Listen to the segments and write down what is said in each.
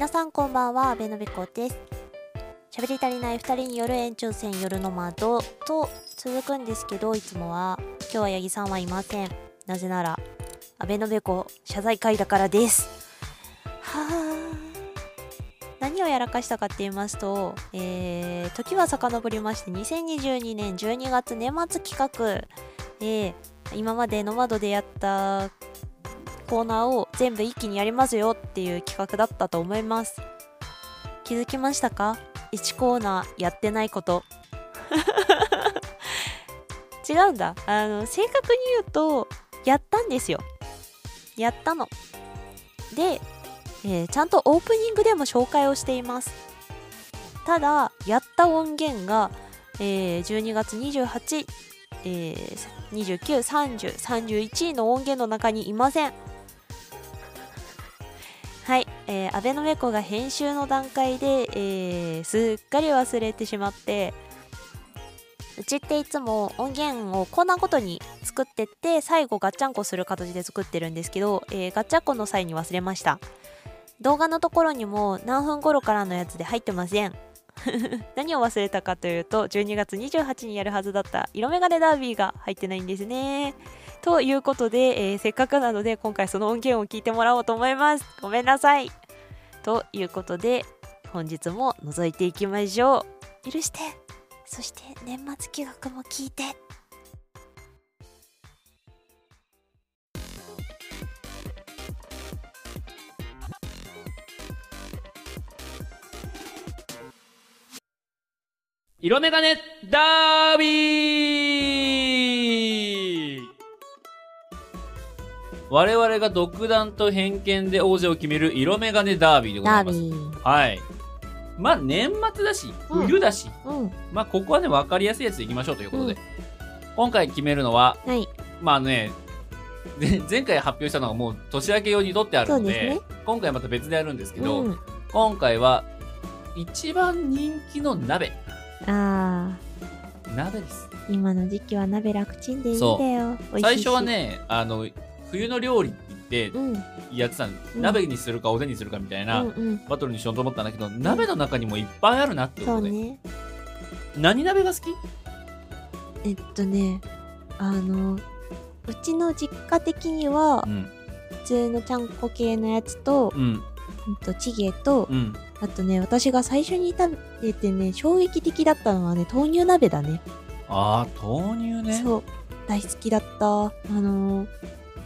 皆さんこんばんは、阿部のべこです。喋り足りない2人による延長戦夜の窓と続くんですけど、いつもは、今日は八木さんはいません。なぜなら、阿部のべこ謝罪会だからです。はあ。何をやらかしたかって言いますと、えー、時は遡りまして、2022年12月年末企画、えー、今までの窓でやったコーナーを全部一気にやりますよっていう企画だったと思います。気づきましたか？1コーナーやってないこと。違うんだ。あの正確に言うとやったんですよ。やったの。で、えーちゃんとオープニングでも紹介をしています。ただやった音源が、えー12月28えー、293031の音源の中にいません、えー、アベノメコが編集の段階で、えーすっかり忘れてしまってうちっていつも音源をコーナーごとに作ってって最後ガッチャンコする形で作ってるんですけど、えーガッチャンコの際に忘れました。動画のところにも何分頃からのやつで入ってません。何を忘れたかというと12月28日にやるはずだった色眼鏡ダービーが入ってないんですね。ということで、えーせっかくなので今回その音源を聞いてもらおうと思います。ごめんなさい。ということで本日も覗いていきましょう。許して。そして年末企画も聞いて。色眼鏡ダービー！我々が独断と偏見で王者を決める色眼鏡ダービーでございます。ビー。はい。まあ年末だし、うん。冬だし、うん。まあここはね分かりやすいやつでいきましょうということで。今回決めるのは、はい。まあね、で前回発表したのがもう年明け用に取ってあるので、ね。今回また別でやるんですけど、うん。今回は一番人気の鍋。あ鍋です。ー今の時期は鍋楽ちんでいいんだよ。最初はね、あの、冬の料理ってやってたの、うん鍋にするかおでんにするかみたいな、うんうんバトルにしようと思ったんだけど、鍋の中にもいっぱいあるなってことで。ね何鍋が好き？えっとねあのうちの実家的にはうん。普通のちゃんこ系のやつと、うん。うんとチゲと、うん。あとね私が最初に食べてね衝撃的だったのはね豆乳鍋だねああ、豆乳ね。そう大好きだったあの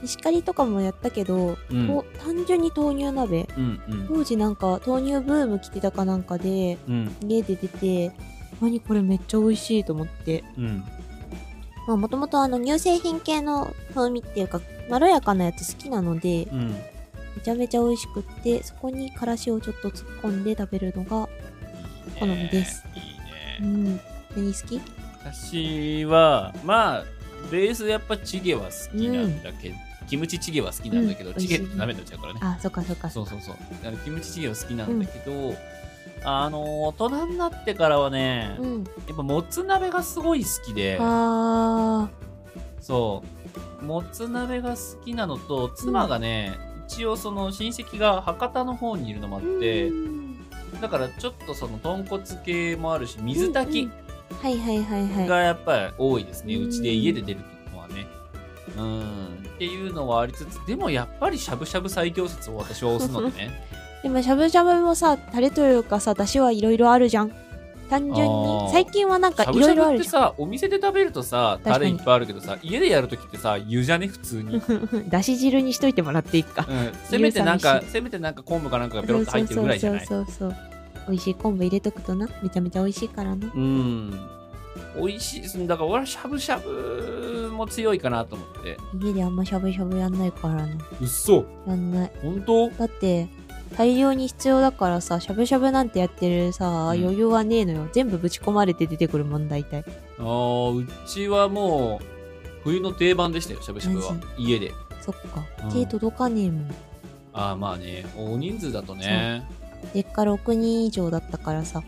石狩とかもやったけど、うん。と単純に豆乳鍋うん。うん。当時なんか豆乳ブーム来てたかなんかでうん。家で出て何これめっちゃ美味しいと思ってうん。まあもともとあの乳製品系の風味っていうかまろやかなやつ好きなのでうん。めちゃめちゃ美味しくってそこにからしをちょっと突っ込んで食べるのが好みですいいね。うん何好き？私は、まあ、ベースやっぱチゲは好きなんだけど、キムチチゲは好きなんだけど、うんチゲって美味しいね鍋になっちゃうからね。あそっかそっかそうそうそう。あのキムチチゲは好きなんだけど、あの、大人になってからはね、うんやっぱもつ鍋がすごい好きで、あそう。もつ鍋が好きなのと、妻がね、一応その親戚が博多の方にいるのもあっーて、うんだからちょっとその豚骨系もあるし、水炊きはいはいはいはいがやっぱり多いですね。うんうちで家で出るのはね。うん。っていうのはありつつ、でもやっぱりしゃぶしゃぶ最強説を私は押すのでね。でもしゃぶしゃぶもさタレというかさ出汁はいろいろあるじゃん。単純に。最近はなんかいろしゃぶしゃいろあるじぶってさ、お店で食べるとさ、タレいっぱいあるけどさ、家でやるときってさ、湯じゃね？普通に。ゃ んだし汁にしといてもらっていいか。うん。せめてなんか牛、せめてなんか昆布かなんかがペロッと入ってるぐらいじゃない？そうそうそうそう。美味しい昆布入れとくとな。めちゃめちゃ美味しいからな。うん。美味しいですね。だから俺はしゃぶしゃぶも強いかなと思って。家であんましゃぶしゃぶやんないからな。うっそやんない。本当？だって大量に必要だからさしゃぶしゃぶなんてやってるさ、ん。余裕はねえのよ。全部ぶち込まれて出てくるもん大体。あーうちはもう、冬の定番でしたよ、しゃぶしゃぶは。マ。家で。そっか。うん。手届かねえもん。ああ、まあね、大人数だとね。でっか6人以上だったからさ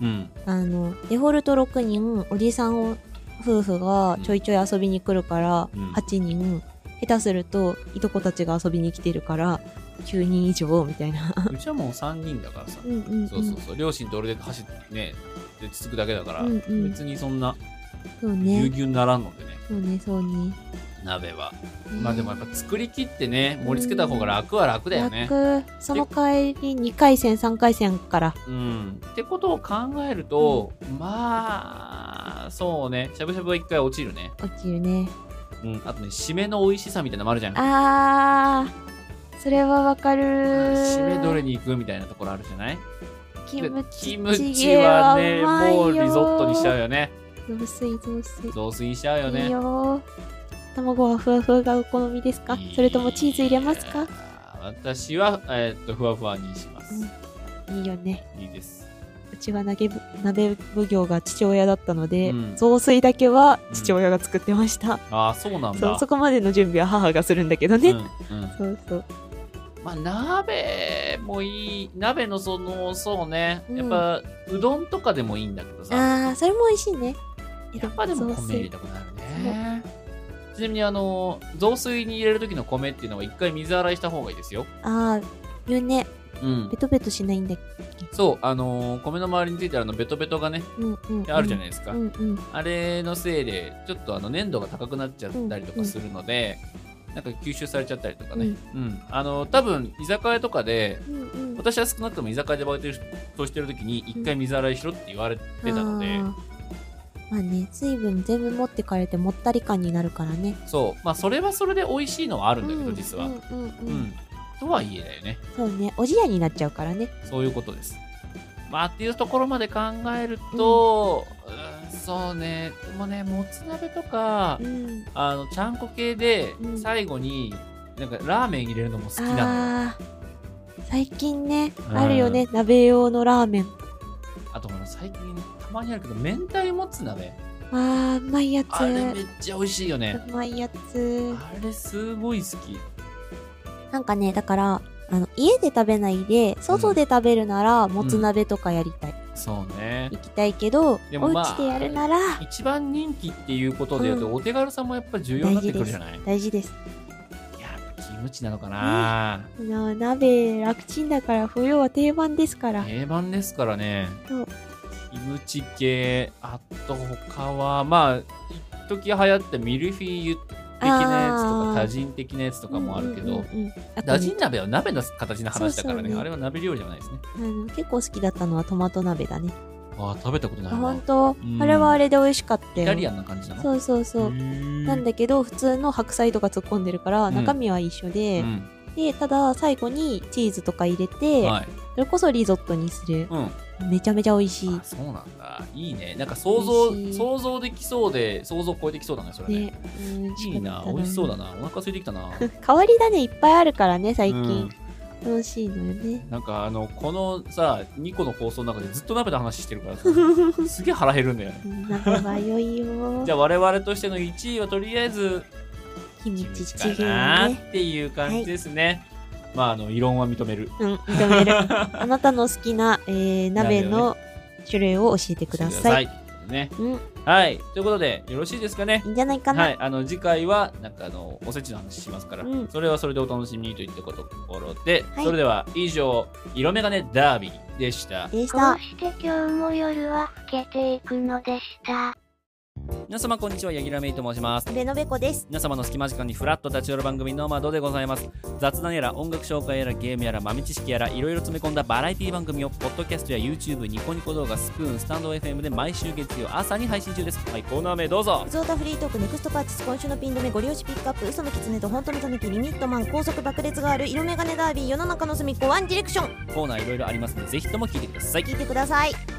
うん。あのデフォルト6人おじさんを夫婦がちょいちょい遊びに来るからうん。8人、下手するといとこたちが遊びに来てるから9人以上みたいな。うちはもう3人だからさ。うんうんうん。そうそうそう。両親と俺で走ってねで続くだけだから、うんうん。別にそんなぎゅうねぎゅうにならんのでね。そうねそうね鍋は。まあでもやっぱ作り切ってね盛り付けた方が楽は楽だよね。楽。その帰り2回戦3回戦から。うん。ってことを考えると、まあそうね。しゃぶしゃぶは一回落ちるね。落ちるね。うん。あとね締めの美味しさみたいなのもあるじゃんあー。それはわかる。締めどれに行くみたいなところあるじゃない？でキムチキムチチゲははねもうリゾットにしちゃうよね。雑炊雑炊。雑炊にしちゃうよね。いいよ卵はふわふわがお好みですか？それともチーズ入れますか？私は、えーっとふわふわにします、いいよね。いいです。うちは鍋ぶ鍋奉行が父親だったので、うん。雑炊だけは父親が作ってました、ああそうなんだ。そこまでの準備は母がするんだけどね、うんうん。そうそう。まあ鍋もいい。鍋のそのそうね。うん。やっぱ、うどんとかでもいいんだけどさ。ああそれも美味しいね。やっぱでも米入れたくなるねちなみにあの雑炊に入れる時の米っていうのは一回水洗いした方がいいですよ。ああ言うね。うん。ベトベトしないんだっそうあのー米の周りについてあるあのベトベトがねけうんうん、うん、あるじゃないですか、うんうん。あれのせいでちょっとあの粘度が高くなっちゃったりとかするので、なんか吸収されちゃったりとかね、うん。あの多分居酒屋とかでうんうん。私は少なくとも居酒屋でバイトしてる時に一回水洗いしろって言われてたので、あーまあね水分全部持ってかれてもったり感になるからね。そう。まあそれはそれで美味しいのはあるんだけど、うん実は、うんうんうん。うん。とはいえだよね。そうね。おじやになっちゃうからね。そういうことです。まあっていうところまで考えると、うん、そうね。でもねもつ鍋とか、うん。あのちゃんこ系でうん。最後になんかラーメン入れるのも好きなの最近ねうん。あるよね。鍋用のラーメン最近たまにあるけど明太もつ鍋。あーうまいやつ。あれめっちゃ美味しいよね。うまいやつ。あれすごい好き。なんかねだからあの家で食べないで外で食べるなら、もつ鍋とかやりたい、そうね。行きたいけどでもまあお家でやるなら一番人気っていうことで言うと、うん。お手軽さもやっぱ重要になってくるじゃない？大事ですやっぱキムチなのかな、な鍋楽ちんだから冬は定番ですから、定番ですからね。そう。キムチ系あと他はまあ一時流行ったミルフィーユ的なやつとか多人的なやつとかもあるけど、うんうんうんうん。あと打ね人鍋は鍋の形の話だからね。ねあれは鍋料理じゃないですね。あの結構好きだったのはトマト鍋だね。ああ食べたことないあわ本当、ん。あれはあれで美味しかったよ。イタリアンな感じなの？そうそうそう。ななんだけど普通の白菜とか突っ込んでるからうん。中身は一緒で、うん。でただ最後にチーズとか入れて、はい。それこそリゾットにする。うんめちゃめちゃ美味しあそうなんだ。いいね。なんか想像想像できそうで想像超えてきそうだねそれいねねいいな美味しそうだな。お腹空いてきたな。変わり種いっぱいあるからね最う近ん、楽しいのよね。なんかあのこのさ2個の放送の中でずっと鍋の話してるからさ すげえ腹減るんだよね。うん鍋は良いよ。じゃあ我々としての1位はとりあえずキムチチチゲかなねっていう感じですね、まああの異論は認める。うん認める。あなたの好きな、えー鍋の種類を教えてください。い。ね。うん。はい。ということでよろしいですかね？いいんじゃないかな、はい、あの次回はなんかあのおせちの話しますから、うん。それはそれでお楽しみにといったところで、はい。それでは以上色眼鏡ダービーでしたでしたこうして今日も夜は更けていくのでした。皆様こんにちは。ヤギラメイと申します。ベノベコです。皆様の隙間時間にフラッと立ち寄る番組の窓でございます。雑談やら音楽紹介やらゲームやら豆知識やらいろいろ詰め込んだバラエティ番組をポッドキャストや YouTube ニコニコ動画スプーンスタンド FM で毎週月曜朝に配信中です。はいコーナー名どうぞ。ゾータフリートークネクストパーティス今週のピン止めご利用しピックアップ嘘の狐と本当のタヌキリミットマン高速爆裂がある色眼鏡ダービー世の中の隅っこワンディレクション。コーナーいろいろありますのでぜひとも聞いてください。聞いてください